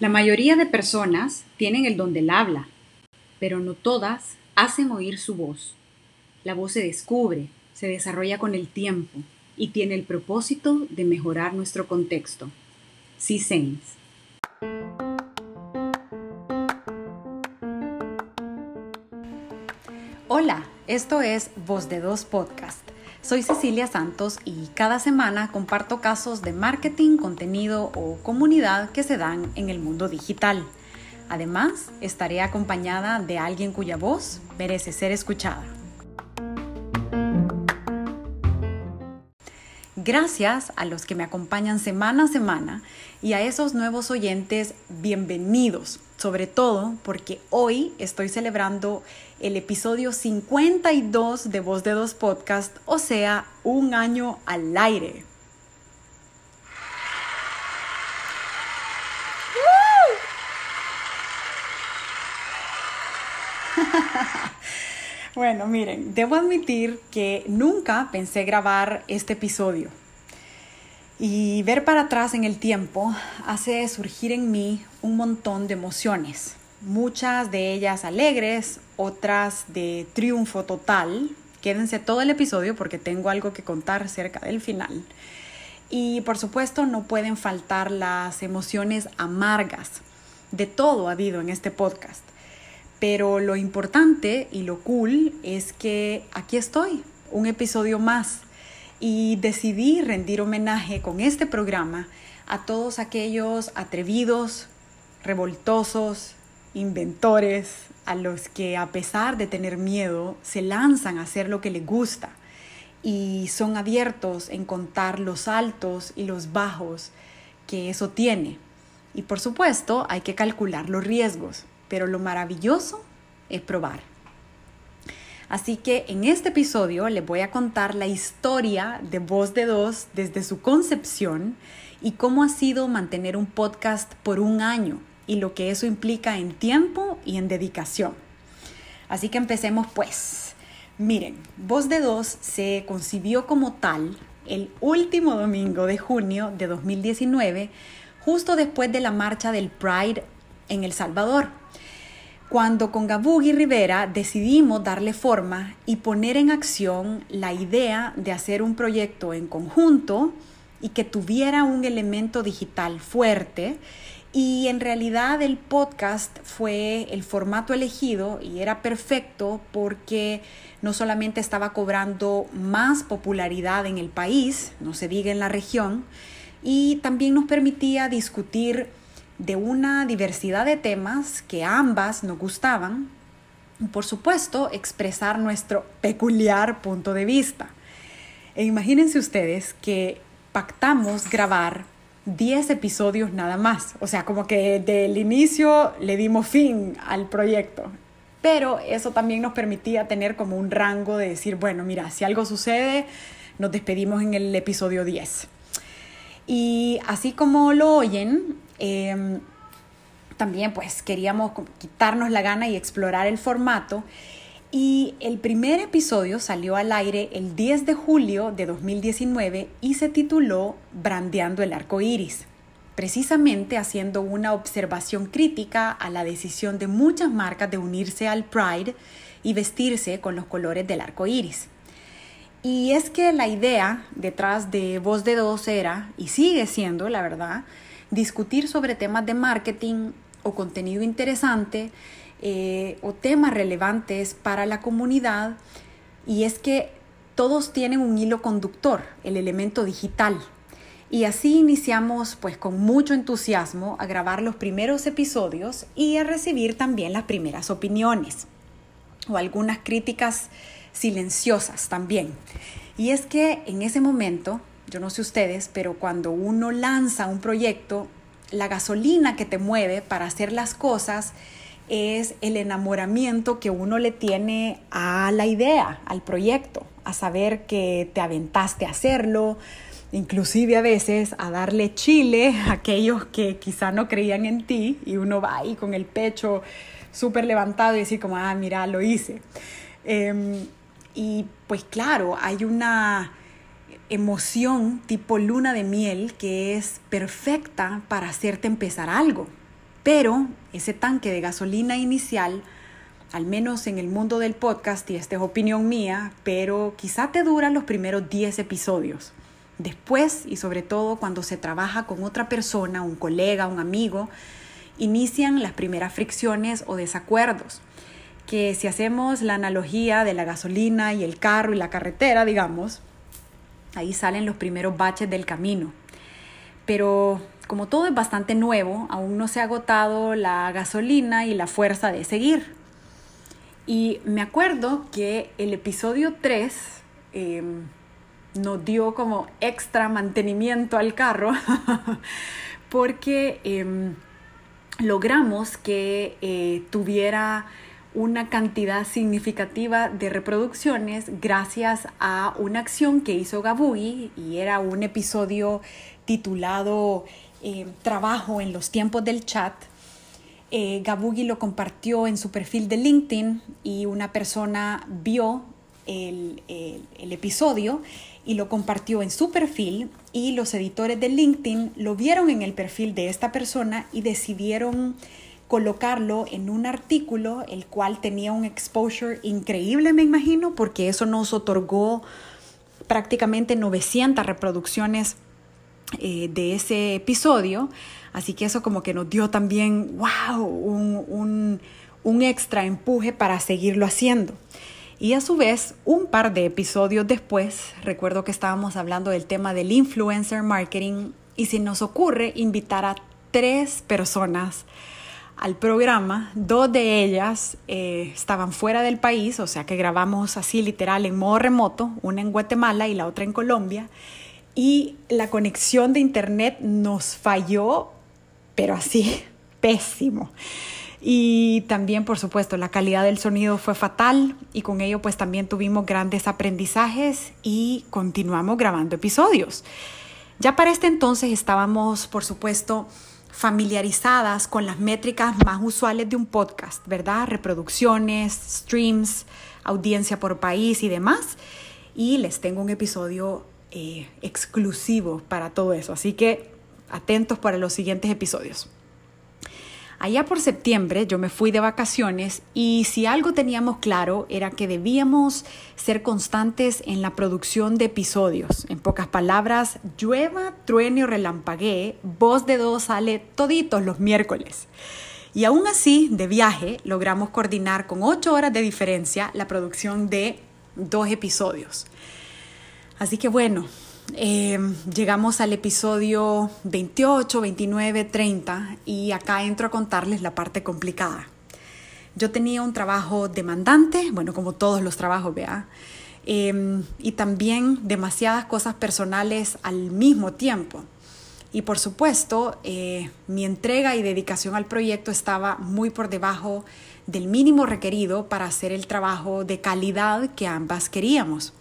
La mayoría de personas tienen el don del habla, pero no todas hacen oír su voz. La voz se descubre, se desarrolla con el tiempo y tiene el propósito de mejorar nuestro contexto. Sí, Saints. Hola, esto es Voz de Dos Podcast soy Cecilia Santos y cada semana comparto casos de marketing, contenido o comunidad que se dan en el mundo digital. Además, estaré acompañada de alguien cuya voz merece ser escuchada. Gracias a los que me acompañan semana a semana y a esos nuevos oyentes, bienvenidos, sobre todo porque hoy estoy celebrando el episodio 52 de Voz de Dos Podcast, o sea, un año al aire. bueno, miren, debo admitir que nunca pensé grabar este episodio. Y ver para atrás en el tiempo hace surgir en mí un montón de emociones, muchas de ellas alegres, otras de triunfo total. Quédense todo el episodio porque tengo algo que contar cerca del final. Y por supuesto no pueden faltar las emociones amargas. De todo ha habido en este podcast. Pero lo importante y lo cool es que aquí estoy, un episodio más y decidí rendir homenaje con este programa a todos aquellos atrevidos, revoltosos, inventores, a los que a pesar de tener miedo se lanzan a hacer lo que les gusta y son abiertos en contar los altos y los bajos que eso tiene. Y por supuesto hay que calcular los riesgos, pero lo maravilloso es probar. Así que en este episodio les voy a contar la historia de Voz de Dos desde su concepción y cómo ha sido mantener un podcast por un año y lo que eso implica en tiempo y en dedicación. Así que empecemos pues. Miren, Voz de Dos se concibió como tal el último domingo de junio de 2019, justo después de la marcha del Pride en El Salvador cuando con Gabugi Rivera decidimos darle forma y poner en acción la idea de hacer un proyecto en conjunto y que tuviera un elemento digital fuerte. Y en realidad el podcast fue el formato elegido y era perfecto porque no solamente estaba cobrando más popularidad en el país, no se diga en la región, y también nos permitía discutir de una diversidad de temas que ambas nos gustaban y por supuesto expresar nuestro peculiar punto de vista. E imagínense ustedes que pactamos grabar 10 episodios nada más, o sea, como que del inicio le dimos fin al proyecto. Pero eso también nos permitía tener como un rango de decir, bueno, mira, si algo sucede, nos despedimos en el episodio 10. Y así como lo oyen, Em, también pues queríamos quitarnos la gana y explorar el formato. Y el primer episodio salió al aire el 10 de julio de 2019 y se tituló Brandeando el arco iris, precisamente haciendo una observación crítica a la decisión de muchas marcas de unirse al Pride y vestirse con los colores del arco iris. Y es que la idea detrás de Voz de Dos era, y sigue siendo, la verdad, discutir sobre temas de marketing o contenido interesante eh, o temas relevantes para la comunidad y es que todos tienen un hilo conductor, el elemento digital. Y así iniciamos pues con mucho entusiasmo a grabar los primeros episodios y a recibir también las primeras opiniones o algunas críticas silenciosas también. Y es que en ese momento yo no sé ustedes, pero cuando uno lanza un proyecto, la gasolina que te mueve para hacer las cosas es el enamoramiento que uno le tiene a la idea, al proyecto, a saber que te aventaste a hacerlo, inclusive a veces a darle chile a aquellos que quizá no creían en ti y uno va ahí con el pecho súper levantado y decir como, ah, mira, lo hice. Em, y pues claro, hay una emoción tipo luna de miel que es perfecta para hacerte empezar algo. Pero ese tanque de gasolina inicial, al menos en el mundo del podcast, y esta es opinión mía, pero quizá te dura los primeros 10 episodios. Después, y sobre todo cuando se trabaja con otra persona, un colega, un amigo, inician las primeras fricciones o desacuerdos que si hacemos la analogía de la gasolina y el carro y la carretera, digamos, ahí salen los primeros baches del camino. Pero como todo es bastante nuevo, aún no se ha agotado la gasolina y la fuerza de seguir. Y me acuerdo que el episodio 3 em, nos dio como extra mantenimiento al carro porque em, logramos que eh, tuviera una cantidad significativa de reproducciones gracias a una acción que hizo Gabugi y era un episodio titulado eh, Trabajo en los tiempos del chat. Eh, Gabugi lo compartió en su perfil de LinkedIn y una persona vio el, el episodio y lo compartió en su perfil y los editores de LinkedIn lo vieron en el perfil de esta persona y decidieron colocarlo en un artículo el cual tenía un exposure increíble, me imagino, porque eso nos otorgó prácticamente 900 reproducciones eh, de ese episodio. Así que eso como que nos dio también, wow, un, un extra empuje para seguirlo haciendo. Y a su vez, un par de episodios después, recuerdo que estábamos hablando del tema del influencer marketing y se nos ocurre invitar a tres personas al programa. Dos de ellas eh, estaban fuera del país, o sea que grabamos así literal en modo remoto, una en Guatemala y la otra en Colombia. Y la conexión de internet nos falló, pero así, pésimo. Y también, por supuesto, la calidad del sonido fue fatal y con ello pues también tuvimos grandes aprendizajes y continuamos grabando episodios. Ya para este entonces estábamos, por supuesto, familiarizadas con las métricas más usuales de un podcast, ¿verdad? Reproducciones, streams, audiencia por país y demás. Y les tengo un episodio eh, exclusivo para todo eso, así que atentos para los siguientes episodios. Allá por septiembre yo me fui de vacaciones y si algo teníamos claro era que debíamos ser constantes en la producción de episodios. En pocas palabras, llueva, truene o relampaguee, voz de dos sale toditos los miércoles. Y aún así, de viaje, logramos coordinar con ocho horas de diferencia la producción de dos episodios. Así que bueno, Em, llegamos al episodio 28, 29, 30 y acá entro a contarles la parte complicada. Yo tenía un trabajo demandante, bueno, como todos los trabajos, vea, em, y también demasiadas cosas personales al mismo tiempo. Y por supuesto, eh, mi entrega y dedicación al proyecto estaba muy por debajo del mínimo requerido para hacer el trabajo de calidad que ambas queríamos.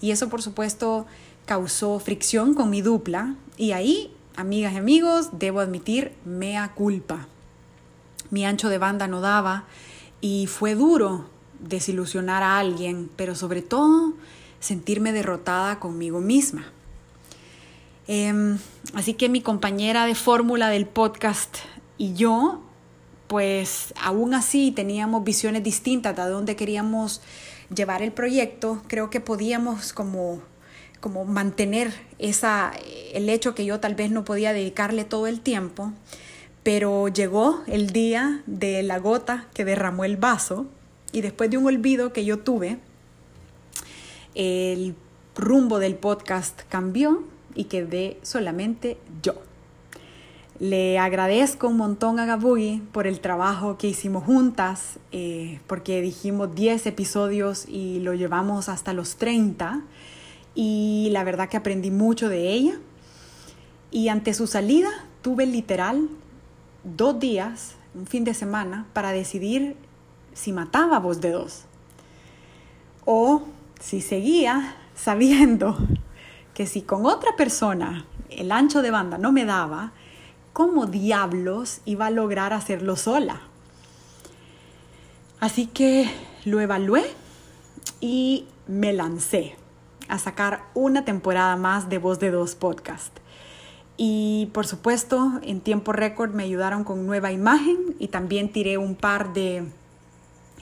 Y eso, por supuesto, causó fricción con mi dupla y ahí, amigas y amigos, debo admitir, mea culpa. Mi ancho de banda no daba y fue duro desilusionar a alguien, pero sobre todo sentirme derrotada conmigo misma. Em, así que mi compañera de fórmula del podcast y yo, pues aún así teníamos visiones distintas de dónde queríamos llevar el proyecto. Creo que podíamos como como mantener esa, el hecho que yo tal vez no podía dedicarle todo el tiempo, pero llegó el día de la gota que derramó el vaso y después de un olvido que yo tuve, el rumbo del podcast cambió y quedé solamente yo. Le agradezco un montón a Gabugi por el trabajo que hicimos juntas, eh, porque dijimos 10 episodios y lo llevamos hasta los 30 y la verdad que aprendí mucho de ella. Y ante su salida tuve literal dos días, un fin de semana, para decidir si mataba a voz de dos o si seguía sabiendo que si con otra persona el ancho de banda no me daba, ¿cómo diablos iba a lograr hacerlo sola? Así que lo evalué y me lancé a sacar una temporada más de Voz de Dos podcast. Y por supuesto, en tiempo récord me ayudaron con nueva imagen y también tiré un par de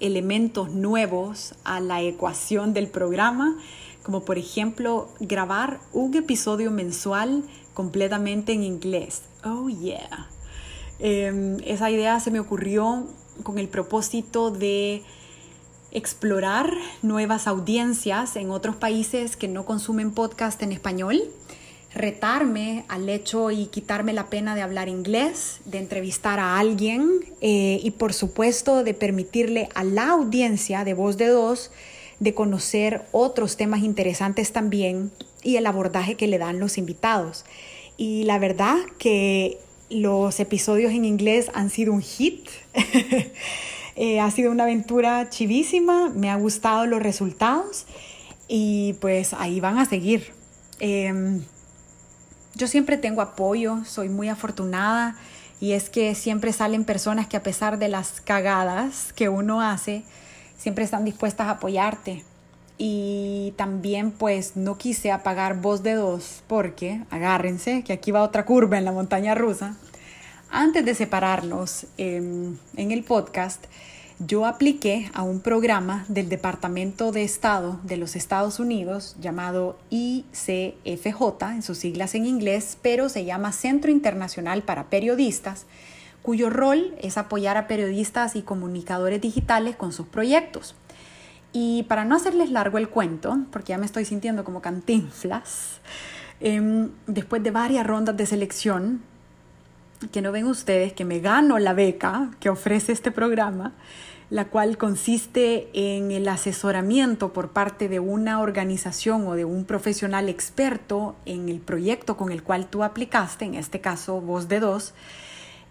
elementos nuevos a la ecuación del programa, como por ejemplo grabar un episodio mensual completamente en inglés. Oh yeah. Em, esa idea se me ocurrió con el propósito de explorar nuevas audiencias en otros países que no consumen podcast en español, retarme al hecho y quitarme la pena de hablar inglés, de entrevistar a alguien eh, y por supuesto de permitirle a la audiencia de voz de dos de conocer otros temas interesantes también y el abordaje que le dan los invitados. Y la verdad que los episodios en inglés han sido un hit. Eh, ha sido una aventura chivísima, me ha gustado los resultados y pues ahí van a seguir. Em, yo siempre tengo apoyo, soy muy afortunada y es que siempre salen personas que a pesar de las cagadas que uno hace, siempre están dispuestas a apoyarte. Y también pues no quise apagar voz de dos porque, agárrense, que aquí va otra curva en la montaña rusa. Antes de separarnos em, en el podcast, yo apliqué a un programa del Departamento de Estado de los Estados Unidos llamado ICFJ, en sus siglas en inglés, pero se llama Centro Internacional para Periodistas, cuyo rol es apoyar a periodistas y comunicadores digitales con sus proyectos. Y para no hacerles largo el cuento, porque ya me estoy sintiendo como cantinflas, em, después de varias rondas de selección, que no ven ustedes que me gano la beca que ofrece este programa, la cual consiste en el asesoramiento por parte de una organización o de un profesional experto en el proyecto con el cual tú aplicaste, en este caso Voz de Dos,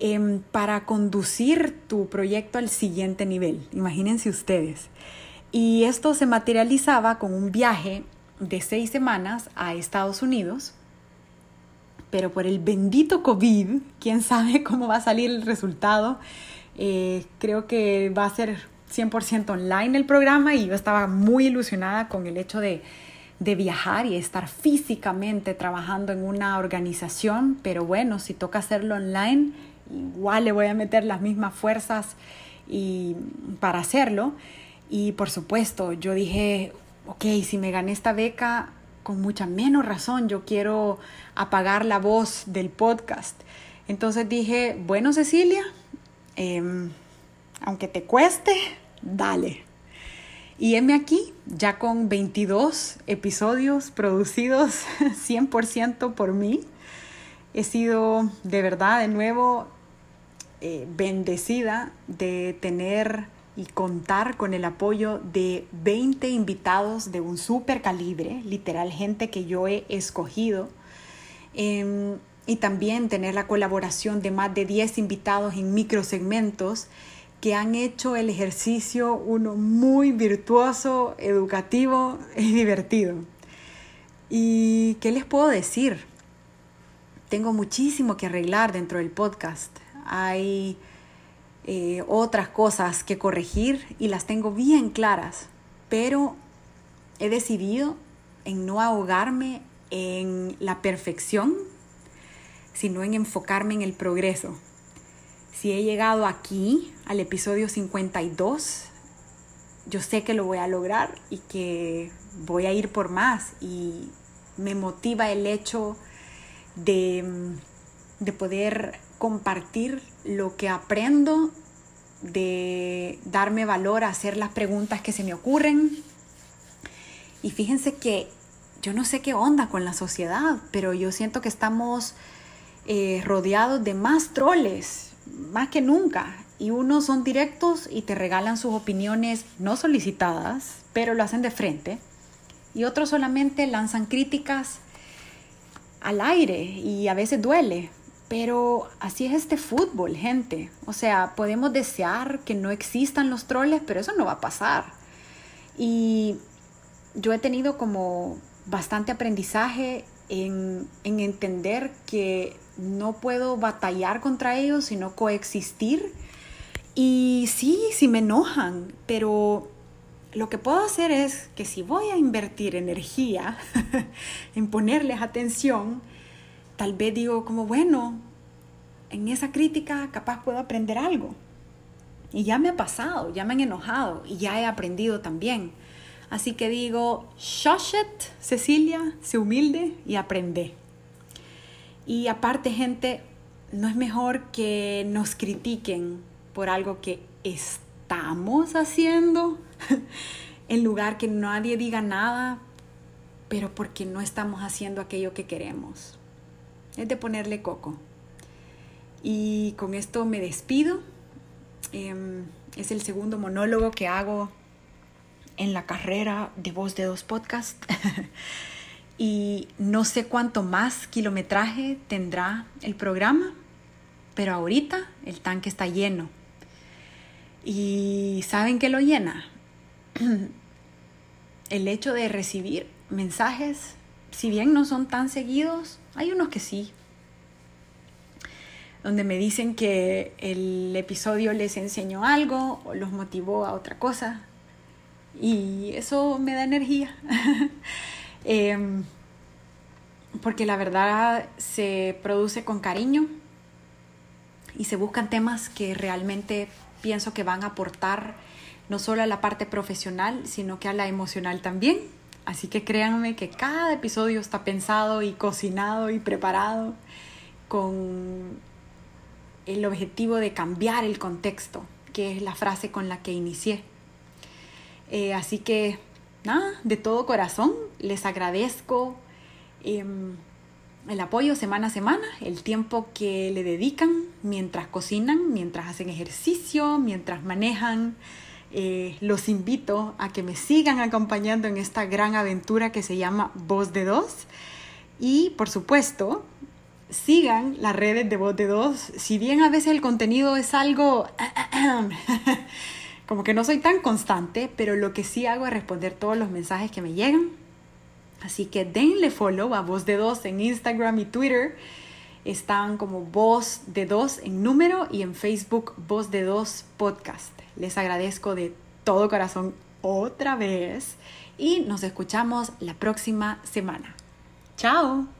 em, para conducir tu proyecto al siguiente nivel. Imagínense ustedes. Y esto se materializaba con un viaje de seis semanas a Estados Unidos, pero por el bendito COVID, quién sabe cómo va a salir el resultado eh, creo que va a ser 100% online el programa y yo estaba muy ilusionada con el hecho de, de viajar y estar físicamente trabajando en una organización, pero bueno, si toca hacerlo online, igual le voy a meter las mismas fuerzas y, para hacerlo. Y por supuesto, yo dije, ok, si me gané esta beca, con mucha menos razón, yo quiero apagar la voz del podcast. Entonces dije, bueno, Cecilia, Em, aunque te cueste, dale. Y heme aquí, ya con 22 episodios producidos 100% por mí. He sido de verdad de nuevo eh, bendecida de tener y contar con el apoyo de 20 invitados de un super calibre, literal gente que yo he escogido. Em, y también tener la colaboración de más de 10 invitados en microsegmentos que han hecho el ejercicio uno muy virtuoso, educativo y divertido. ¿Y qué les puedo decir? Tengo muchísimo que arreglar dentro del podcast. Hay eh, otras cosas que corregir y las tengo bien claras, pero he decidido en no ahogarme en la perfección sino en enfocarme en el progreso. Si he llegado aquí, al episodio 52, yo sé que lo voy a lograr y que voy a ir por más y me motiva el hecho de, de poder compartir lo que aprendo, de darme valor a hacer las preguntas que se me ocurren. Y fíjense que yo no sé qué onda con la sociedad, pero yo siento que estamos eh, rodeados de más troles, más que nunca. Y unos son directos y te regalan sus opiniones no solicitadas, pero lo hacen de frente. Y otros solamente lanzan críticas al aire y a veces duele. Pero así es este fútbol, gente. O sea, podemos desear que no existan los troles, pero eso no va a pasar. Y yo he tenido como bastante aprendizaje en, en entender que no puedo batallar contra ellos, sino coexistir. Y sí, sí me enojan, pero lo que puedo hacer es que si voy a invertir energía en ponerles atención, tal vez digo como, bueno, en esa crítica capaz puedo aprender algo. Y ya me ha pasado, ya me han enojado y ya he aprendido también. Así que digo, shoshet, Cecilia, sé humilde y aprende. Y aparte, gente, no es mejor que nos critiquen por algo que estamos haciendo, en lugar que nadie diga nada, pero porque no estamos haciendo aquello que queremos. Es de ponerle coco. Y con esto me despido. Em, es el segundo monólogo que hago en la carrera de Voz de Dos Podcast. y no sé cuánto más kilometraje tendrá el programa, pero ahorita el tanque está lleno. ¿Y saben qué lo llena? el hecho de recibir mensajes, si bien no son tan seguidos, hay unos que sí, donde me dicen que el episodio les enseñó algo o los motivó a otra cosa. Y eso me da energía. Em, porque la verdad se produce con cariño y se buscan temas que realmente pienso que van a aportar no solo a la parte profesional, sino que a la emocional también. Así que créanme que cada episodio está pensado y cocinado y preparado con el objetivo de cambiar el contexto, que es la frase con la que inicié. Eh, así que, de todo corazón, les agradezco em, el apoyo semana a semana, el tiempo que le dedican mientras cocinan, mientras hacen ejercicio, mientras manejan. Eh, los invito a que me sigan acompañando en esta gran aventura que se llama Voz de Dos. Y por supuesto, sigan las redes de Voz de Dos. Si bien a veces el contenido es algo como que no soy tan constante, pero lo que sí hago es responder todos los mensajes que me llegan. Así que denle follow a Voz de Dos en Instagram y Twitter. Están como Voz de Dos en número y en Facebook Voz de Dos Podcast. Les agradezco de todo corazón otra vez y nos escuchamos la próxima semana. Chao.